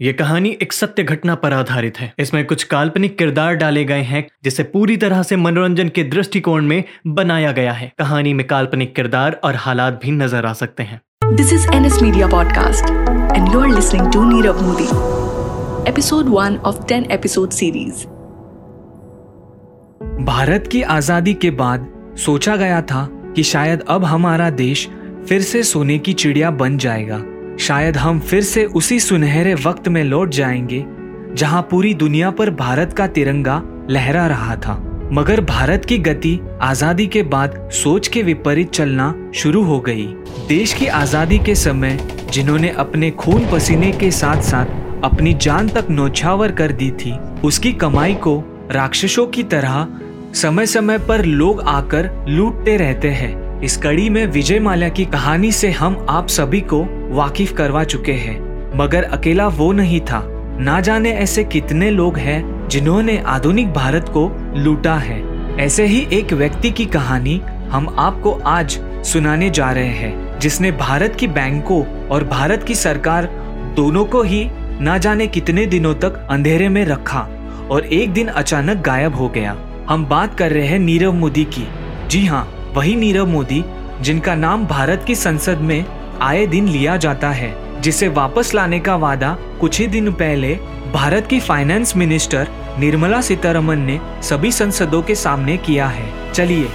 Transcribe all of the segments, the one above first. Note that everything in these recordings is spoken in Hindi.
ये कहानी एक सत्य घटना पर आधारित है इसमें कुछ काल्पनिक किरदार डाले गए हैं जिसे पूरी तरह से मनोरंजन के दृष्टिकोण में बनाया गया है कहानी में काल्पनिक किरदार और हालात भी नज़र आ सकते हैं This is NS Media Podcast, and you're listening to Nirav Modi. Episode 1 of 10 episode series. Bharat की आज़ादी के बाद सोचा गया था कि शायद अब हमारा देश फिर से सोने की चिड़िया बन जाएगा शायद हम फिर से उसी सुनहरे वक्त में लौट जाएँगे, जहाँ पूरी दुनिया पर भारत का तिरंगा लहरा रहा था। मगर भारत की गति आज़ादी के बाद सोच के विपरीत चलना शुरू हो गई। देश की आज़ादी के समय, जिन्होंने अपने खून पसीने के साथ साथ अपनी जान तक नौछावर कर दी थी, उसकी कमाई को राक्षसों की तरह समय समय पर लोग आकर लूटते रहते हैं। इस कड़ी में विजय माल्या की कहानी से हम आप सभी को वाकिफ करवा चुके हैं। मगर अकेला वो नहीं था। ना जाने ऐसे कितने लोग हैं जिन्होंने आधुनिक भारत को लूटा है। ऐसे ही एक व्यक्ति की कहानी हम आपको आज सुनाने जा रहे हैं, जिसने भारत की बैंकों और भारत की सरकार दोनों को ही ना जाने कितने दिनों तक अंधेरे में रखा और एक दिन अचानक गायब हो गया। हम बात कर रहे हैं नीरव मोदी की। जी हाँ वही नीरव मोदी, जिनका नाम भारत की संसद में आए दिन लिया जाता है, जिसे वापस लाने का वादा कुछ ही दिन पहले भारत की फाइनेंस मिनिस्टर निर्मला सीतारमन ने सभी संसदों के सामने किया है। चलिए,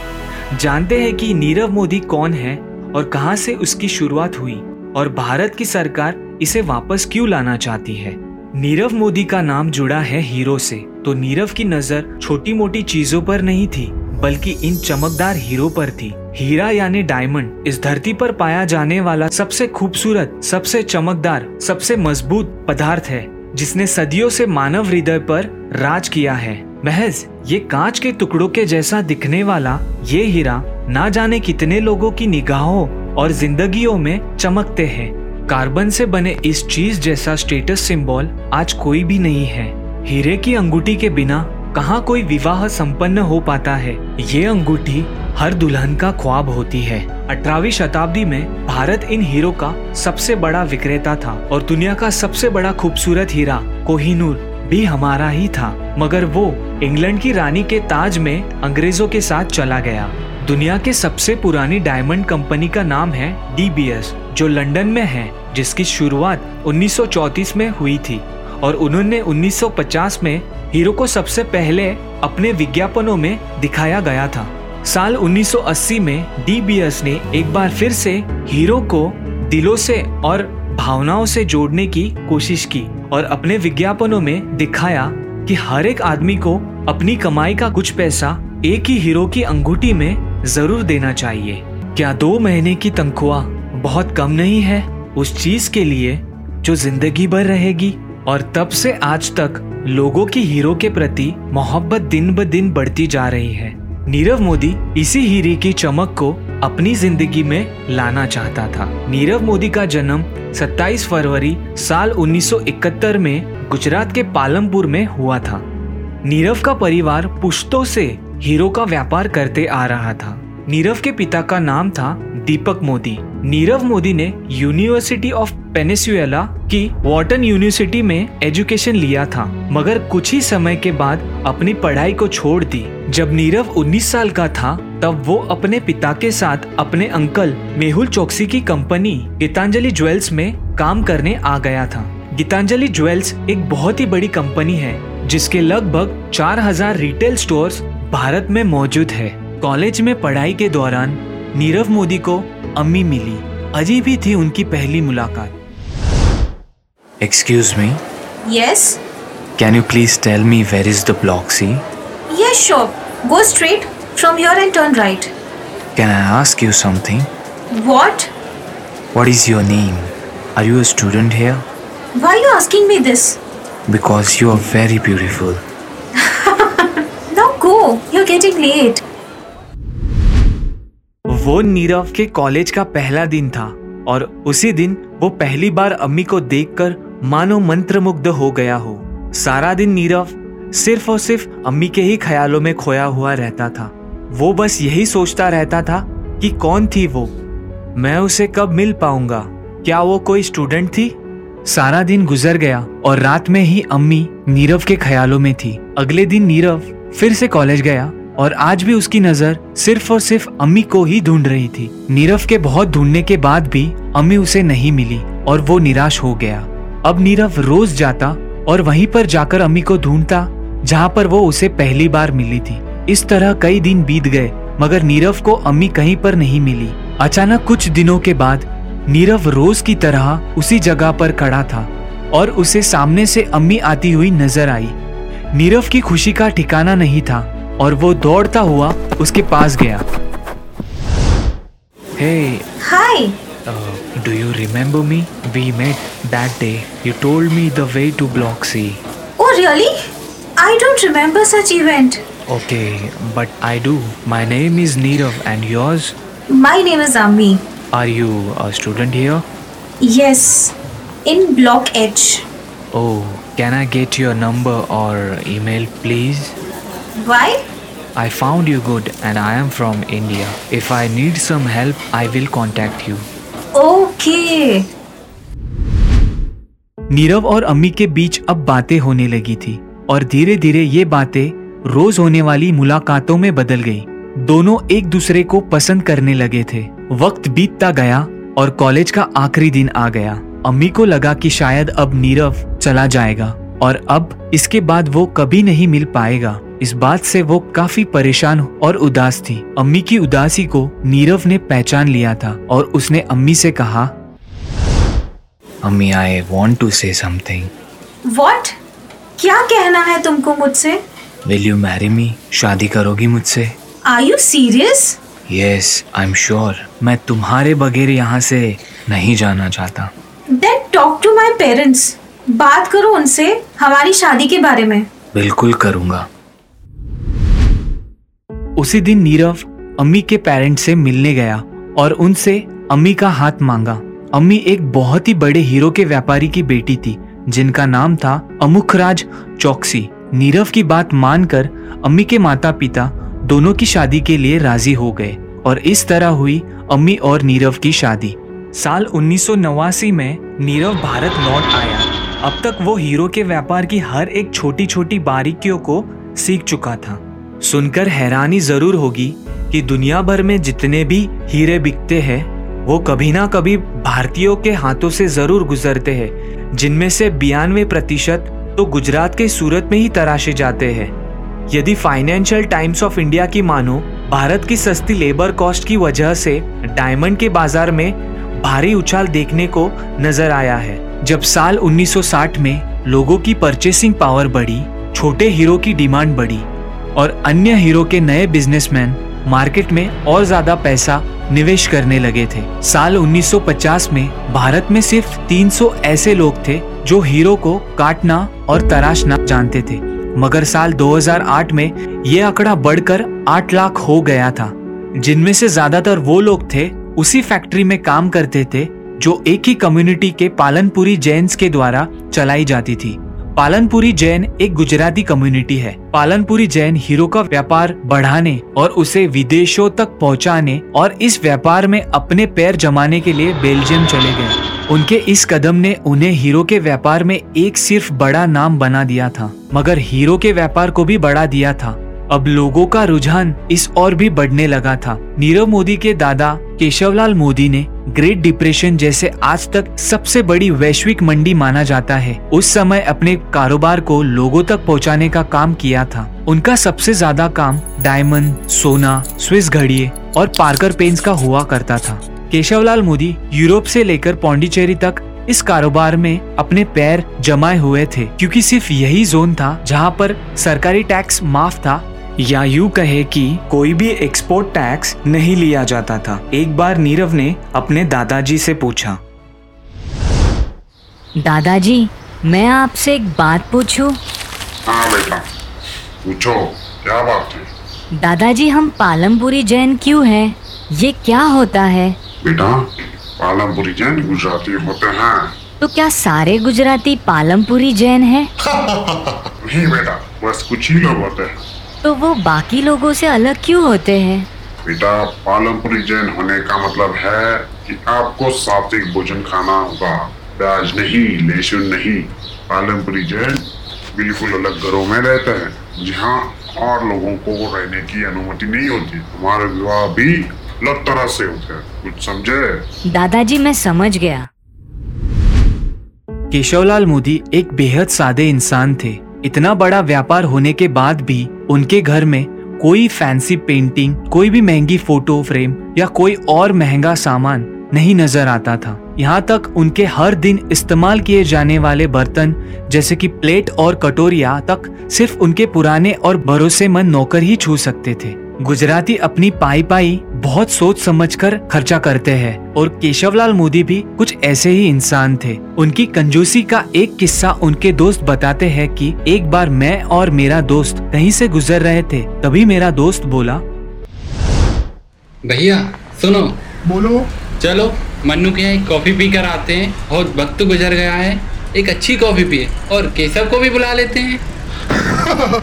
जानते हैं कि नीरव मोदी कौन है और कहाँ से उसकी शुरुआत हुई और भारत की सरकार इसे वापस क्यों लाना चाहती है। नीरव मोदी का नाम जुड़ा है हीरो से तो नीरव की नज़र छोटी मोटी चीज़ों पर नहीं थी। बल्कि इन चमकदार हीरो पर थी। हीरा यानी डायमंड। इस धरती पर पाया जाने वाला सबसे खूबसूरत, सबसे चमकदार, सबसे मज़बूत पदार्थ है, जिसने सदियों से मानव हृदय पर राज किया है। महज, ये कांच के टुकड़ों के जैसा दिखने वाला ये हीरा ना जाने कितने लोगों की निगाहों और जिंदगियों में चमकते हैं। कार्बन से बने इस चीज़ जैसा स्टेटस सिंबल आज कोई भी नहीं है। हीरे की अंगूठी के बिना कहाँ कोई विवाह संपन्न हो पाता है? ये अंगूठी हर दुल्हन का ख्वाब होती है। अठारहवीं शताब्दी में भारत इन हीरो का सबसे बड़ा विक्रेता था और दुनिया का सबसे बड़ा खूबसूरत हीरा कोहिनूर भी हमारा ही था। मगर वो इंग्लैंड की रानी के ताज में अंग्रेज़ों के साथ चला गया। दुनिया के सबसे पुरानी डायमंड कंपनी का नाम है डीबीएस जो लंदन में है, जिसकी शुरुआत 1934 में हुई थी। और उन्होंने 1950 में हीरो को सबसे पहले अपने विज्ञापनों में दिखाया गया था। साल 1980 में डीबीएस ने एक बार फिर से हीरो को दिलों से और भावनाओं से जोड़ने की कोशिश की और अपने विज्ञापनों में दिखाया कि हर एक आदमी को अपनी कमाई का कुछ पैसा एक ही हीरो की अंगूठी में ज़रूर देना चाहिए। क्या दो महीने की तनख्वाह बहुत कम नहीं है? उस चीज़ के लिए जो ज़िंदगी भर रहेगी। और तब से आज तक लोगों की हीरो के प्रति मोहब्बत दिन ब दिन बढ़ती जा रही है। नीरव मोदी इसी हीरे की चमक को अपनी ज़िंदगी में लाना चाहता था। नीरव मोदी का जन्म 27 फरवरी साल 1971 में गुजरात के पालमपुर में हुआ था। नीरव का परिवार पुश्तों से हीरो का व्यापार करते आ रहा था। नीरव के पिता का नाम था दीपक मोदी। नीरव मोदी ने यूनिवर्सिटी ऑफ़ पेनेसुएला की वॉटन यूनिवर्सिटी में एजुकेशन लिया था। मगर कुछ ही समय के बाद अपनी पढ़ाई को छोड़ दी। जब नीरव 19 साल का था, तब वो अपने पिता के साथ अपने अंकल मेहुल चौकसी की कंपनी गीतांजलि ज्वेल्स में काम करने आ गया था। गीतांजलि ज्वेल्स एक बहुत ही बड़ी कंपनी है, जिसके लगभग 4000 रिटेल स्टोर्स भारत में मौजूद है। कॉलेज में पढ़ाई के दौरान नीरव मोदी को अम्मी मिली। अजीब ही थी उनकी पहली मुलाकात। Excuse me yes can you please tell me where is the C yes sure go straight from your end turn right can I ask you something what what is your name are you a student here why you asking me this because you are very beautiful now go you are वो नीरव के कॉलेज का पहला दिन था और उसी दिन वो पहली बार अम्मी को देखकर मानो मंत्रमुग्ध हो गया हो। सारा दिन नीरव सिर्फ़ और सिर्फ़ अम्मी के ही ख्यालों में खोया हुआ रहता था। वो बस यही सोचता रहता था कि कौन थी वो? मैं उसे कब मिल पाऊँगा? क्या वो कोई स्टूडेंट थी? सारा दिन गुजर गया और रात में ही अम्मी नीरव के ख्यालों में थी। अगले दिन नीरव फिर से कॉलेज गया और आज भी उसकी नज़र सिर्फ़ और सिर्फ़ अम्मी को ही ढूंढ रही थी। नीरव के बहुत ढूँढने के बाद भी अम्मी उसे नहीं मिली और वो निराश हो गया। अब नीरव रोज जाता और वहीं पर जाकर अम्मी को ढूंढता, जहाँ पर वो उसे पहली बार मिली थी। इस तरह कई दिन बीत गए, मगर नीरव को अम्मी कहीं पर नहीं मिली। अचानक कुछ दिनों के बाद नीरव रोज की तरह उसी जगह पर खड़ा था और उसे सामने से अम्मी आती हुई नज़र आई। नीरव की खुशी का ठिकाना नहीं था। और वो दौड़ता हुआ उसके पास गया। Hey hi do you remember me we met that day you told me the way to block C oh really I don't remember such event okay but I do my name is Nirav and yours my name is Ammi are you a student here yes in block H oh can I get your number or email please Why? I found you good and I am from India. If I need some help, I will contact you. Okay. Nirav और अम्मी के बीच अब बातें होने लगी थी और धीरे धीरे ये बातें रोज होने वाली मुलाकातों में बदल गई दोनों एक दूसरे को पसंद करने लगे थे वक्त बीतता गया और कॉलेज का आखिरी दिन आ गया अम्मी को लगा कि शायद अब नीरव चला जाएगा और अब इसके बाद वो कभी नहीं मिल पाएगा इस बात से वो काफ़ी परेशान और उदास थी अम्मी की उदासी को नीरव ने पहचान लिया था और उसने अम्मी से कहा Mummy, I want to say something. What? क्या कहना है तुमको मुझसे? विल यू मैरी मी शादी करोगी मुझसे are you serious yes I am sure मैं तुम्हारे बगैर यहाँ से नहीं जाना चाहता Then talk to my parents. बात करो उनसे हमारी शादी के बारे में. बिल्कुल करूँगा उसी दिन नीरव अम्मी के पेरेंट्स से मिलने गया और उनसे अम्मी का हाथ मांगा। अम्मी एक बहुत ही बड़े हीरो के व्यापारी की बेटी थी, जिनका नाम था अमुखराज चौकसी। नीरव की बात मानकर अम्मी के माता पिता दोनों की शादी के लिए राज़ी हो गए और इस तरह हुई अम्मी और नीरव की शादी। साल उन्नीस सौ नवासी में नीरव भारत लौट आया। अब तक वो हीरो के व्यापार की हर एक छोटी छोटी बारीकियों को सीख चुका था। सुनकर हैरानी ज़रूर होगी कि दुनिया भर में जितने भी हीरे बिकते हैं, वो कभी ना कभी भारतीयों के हाथों से ज़रूर गुजरते हैं, जिनमें से बयानवे प्रतिशत तो गुजरात के सूरत में ही तराशे जाते हैं। यदि फाइनेंशियल टाइम्स ऑफ़ इंडिया की मानो, भारत की सस्ती लेबर कॉस्ट की वजह से डायमंड के बाज़ार में भारी उछाल देखने को नज़र आया है। जब साल 1960 में लोगों की परचेसिंग पावर बढ़ी, छोटे हीरो की डिमांड बढ़ी और अन्य हीरो के नए बिजनेसमैन मार्केट में और ज़्यादा पैसा निवेश करने लगे थे। साल 1950 में भारत में सिर्फ़ 300 ऐसे लोग थे जो हीरो को काटना और तराशना जानते थे। मगर साल 2008 में ये आंकड़ा बढ़कर 8 लाख हो गया था। जिनमें से ज़्यादातर वो लोग थे उसी फैक्ट्री में काम करते थे जो एक ही कम्युनिटी के पालनपुरी जैन्स के द्वारा चलाई जाती थी। पालनपुरी जैन एक गुजराती कम्युनिटी है। पालनपुरी जैन हीरो का व्यापार बढ़ाने और उसे विदेशों तक पहुँचाने और इस व्यापार में अपने पैर जमाने के लिए बेल्जियम चले गए। उनके इस कदम ने उन्हें हीरो के व्यापार में एक सिर्फ़ बड़ा नाम बना दिया था, मगर हीरो के व्यापार को भी बढ़ा दिया था। अब लोगों का रुझान इस और भी बढ़ने लगा था। नीरव मोदी के दादा केशवलाल मोदी ने ग्रेट डिप्रेशन जैसे आज तक सबसे बड़ी वैश्विक मंडी माना जाता है। उस समय अपने कारोबार को लोगों तक पहुँचाने का काम किया था। उनका सबसे ज़्यादा काम डायमंड, सोना, स्विस घड़िए और पार्कर पेन्स का हुआ करता था। केशवलाल मोदी यूरोप से लेकर पौंडीचेरी तक इस कारोबार में अपने पैर जमाए हुए थे। क्योंकि सिर्फ़ यही जोन था जहाँ पर सरकारी टैक्स माफ़ था या यूँ कहे कि कोई भी एक्सपोर्ट टैक्स नहीं लिया जाता था। एक बार नीरव ने अपने दादाजी से पूछा। दादाजी मैं आपसे एक बात पूछूँ? हाँ बेटा। पूछो क्या बात है? दादाजी हम पालमपुरी जैन क्यों हैं? ये क्या होता है? बेटा पालमपुरी जैन गुजराती होते हैं। तो क्या सारे गुजराती पालमपुरी जैन हैं? नहीं बेटा बस कुछ ही लोग होते हैं। तो वो बाकी लोगों से अलग क्यों होते हैं? बेटा पालमपुरी जैन होने का मतलब है कि आपको सात्विक भोजन खाना होगा प्याज नहीं लहसुन नहीं। आलमपुरी जैन बिल्कुल अलग घरों में रहते हैं जहाँ और लोगों को रहने की अनुमति नहीं होती। हमारे विवाह भी अलग तरह से होते हैं कुछ समझे? दादाजी मैं समझ गया। केशवलाल मोदी एक बेहद सादे इंसान थे। इतना बड़ा व्यापार होने के बाद भी उनके घर में कोई फैंसी पेंटिंग कोई भी महँगी फ़ोटो फ्रेम या कोई और महँगा सामान नहीं नज़र आता था। यहाँ तक उनके हर दिन इस्तेमाल किए जाने वाले बर्तन, जैसे कि प्लेट और कटोरिया तक सिर्फ़ उनके पुराने और भरोसेमंद नौकर ही छू सकते थे। गुजराती अपनी पाई पाई बहुत सोच समझकर खर्चा करते हैं और केशवलाल मोदी भी कुछ ऐसे ही इंसान थे। उनकी कंजूसी का एक किस्सा उनके दोस्त बताते हैं कि एक बार मैं और मेरा दोस्त कहीं से गुजर रहे थे तभी मेरा दोस्त बोला भैया सुनो। बोलो। चलो मन्नू के यहाँ एक कॉफ़ी पी कर आते हैं। बहुत वक्त गुजर गया है। एक अच्छी कॉफ़ी पिए और केशव को भी बुला लेते हैं।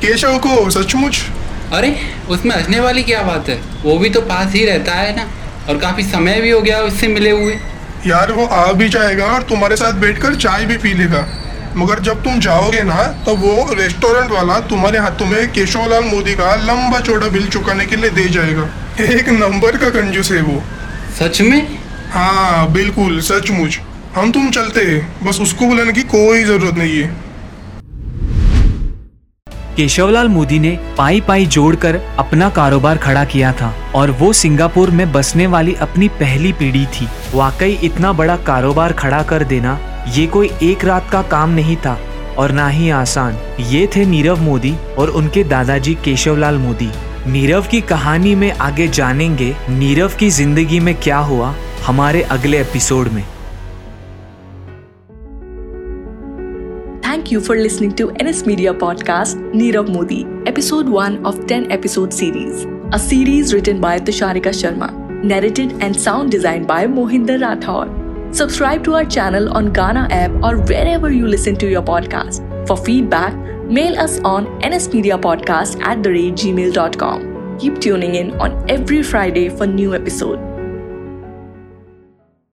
केशव को सचमुच? अरे उसमें हंसने वाली क्या बात है? वो भी तो पास ही रहता है ना और काफ़ी समय भी हो गया उससे मिले हुए। यार वो आ भी जाएगा और तुम्हारे साथ बैठकर चाय भी पी लेगा। मगर जब तुम जाओगे ना तो वो रेस्टोरेंट वाला तुम्हारे हाथों में केशवलाल मोदी का लंबा चौड़ा बिल चुकाने के लिए दे जाएगा। एक नंबर का कंजूस है वो। सच में? हाँ बिल्कुल सचमुच। हम तुम चलते हैं। बस उसको बुलाने की कोई ज़रूरत नहीं है। केशवलाल मोदी ने पाई पाई जोड़कर अपना कारोबार खड़ा किया था और वो सिंगापुर में बसने वाली अपनी पहली पीढ़ी थी। वाकई इतना बड़ा कारोबार खड़ा कर देना, ये कोई एक रात का काम नहीं था और ना ही आसान। ये थे नीरव मोदी और उनके दादाजी केशवलाल मोदी। नीरव की कहानी में आगे जानेंगे नीरव की ज़िंदगी में क्या हुआ, हमारे अगले एपिसोड में। Thank you for listening to NS Media Podcast Nirav Modi, episode 1 of 10 episode series. A series written by Tusharika Sharma, narrated and sound designed by Mohinder Rathore. Subscribe to our channel on Ghana app or wherever you listen to your podcast. For feedback, mail us on nsmediapodcast at the rate gmail.com. Keep tuning in on every Friday for new episode.